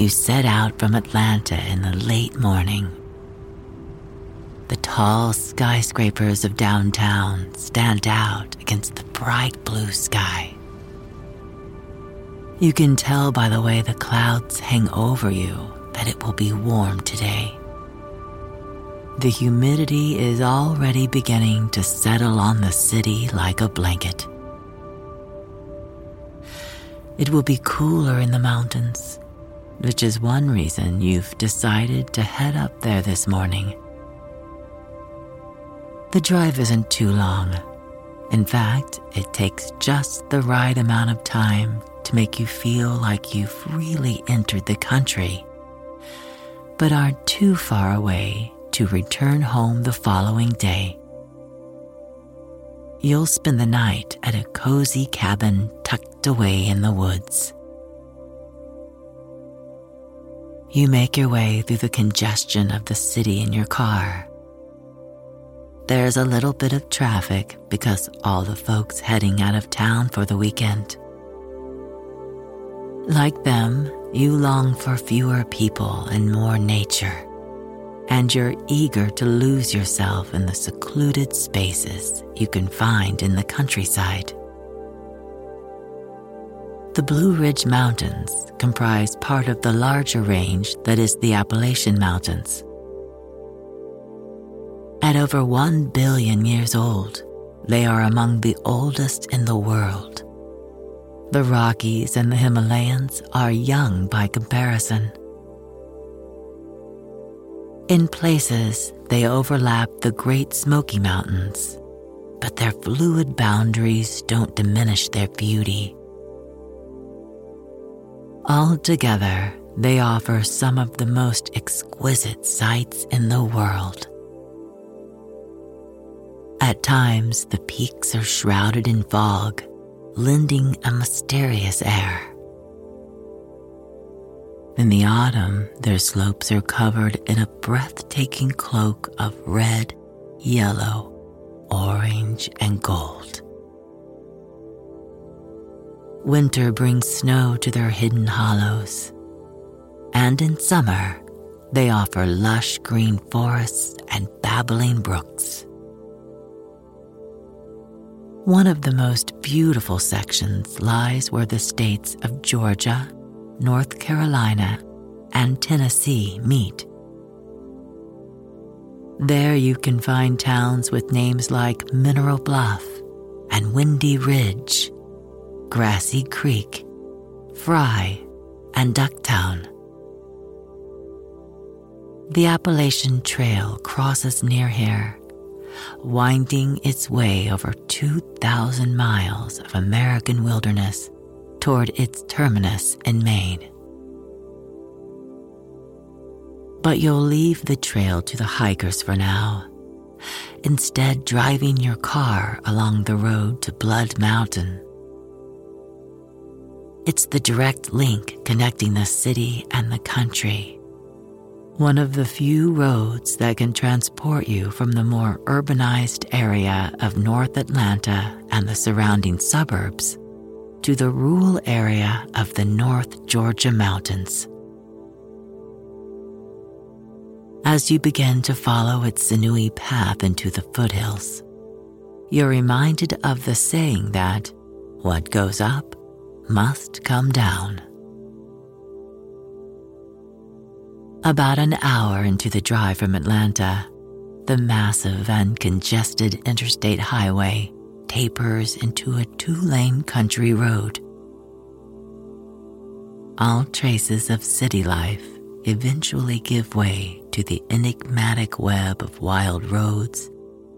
You set out from Atlanta in the late morning. The tall skyscrapers of downtown stand out against the bright blue sky. You can tell by the way the clouds hang over you that it will be warm today. The humidity is already beginning to settle on the city like a blanket. It will be cooler in the mountains, which is one reason you've decided to head up there this morning. The drive isn't too long. In fact, it takes just the right amount of time to make you feel like you've really entered the country, but aren't too far away to return home the following day. You'll spend the night at a cozy cabin tucked away in the woods. You make your way through the congestion of the city in your car. There's a little bit of traffic because all the folks heading out of town for the weekend. Like them, you long for fewer people and more nature, and you're eager to lose yourself in the secluded spaces you can find in the countryside. The Blue Ridge Mountains comprise part of the larger range that is the Appalachian Mountains. At over one billion years old, they are among the oldest in the world. The Rockies and the Himalayas are young by comparison. In places, they overlap the Great Smoky Mountains, but their fluid boundaries don't diminish their beauty. Altogether, they offer some of the most exquisite sights in the world. At times, the peaks are shrouded in fog, lending a mysterious air. In the autumn, their slopes are covered in a breathtaking cloak of red, yellow, orange, and gold. Winter brings snow to their hidden hollows, and in summer, they offer lush green forests and babbling brooks. One of the most beautiful sections lies where the states of Georgia, North Carolina, and Tennessee meet. There you can find towns with names like Mineral Bluff and Windy Ridge Grassy Creek, Fry, and Ducktown. The Appalachian Trail crosses near here, winding its way over 2,000 miles of American wilderness toward its terminus in Maine. But you'll leave the trail to the hikers for now, instead, driving your car along the road to Blood Mountain it's the direct link connecting the city and the country. One of the few roads that can transport you from the more urbanized area of North Atlanta and the surrounding suburbs to the rural area of the North Georgia mountains. As you begin to follow its sinewy path into the foothills, you're reminded of the saying that what goes up must come down. About an hour into the drive from Atlanta, the massive and congested interstate highway tapers into a two lane country road. All traces of city life eventually give way to the enigmatic web of wild roads,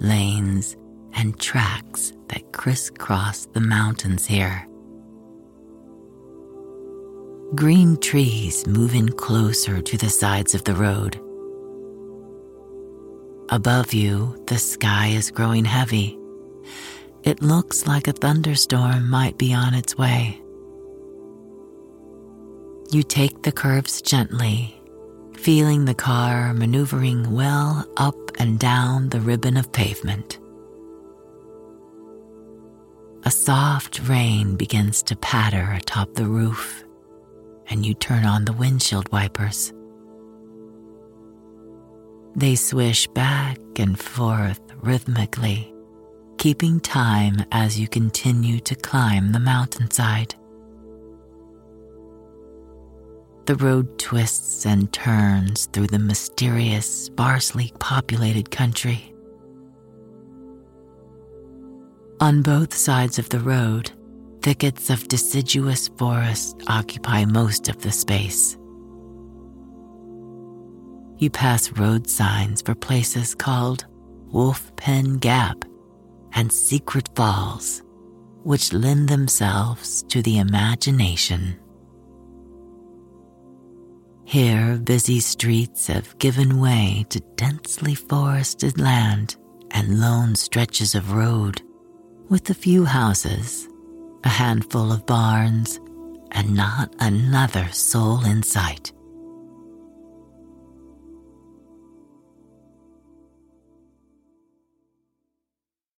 lanes, and tracks that crisscross the mountains here. Green trees move in closer to the sides of the road. Above you, the sky is growing heavy. It looks like a thunderstorm might be on its way. You take the curves gently, feeling the car maneuvering well up and down the ribbon of pavement. A soft rain begins to patter atop the roof, and you turn on the windshield wipers. They swish back and forth rhythmically, keeping time as you continue to climb the mountainside. The road twists and turns through the mysterious, sparsely populated country. On both sides of the road, thickets of deciduous forest occupy most of the space. You pass road signs for places called Wolf Pen Gap and Secret Falls, which lend themselves to the imagination. Here, busy streets have given way to densely forested land and lone stretches of road with a few houses, a handful of barns, and not another soul in sight.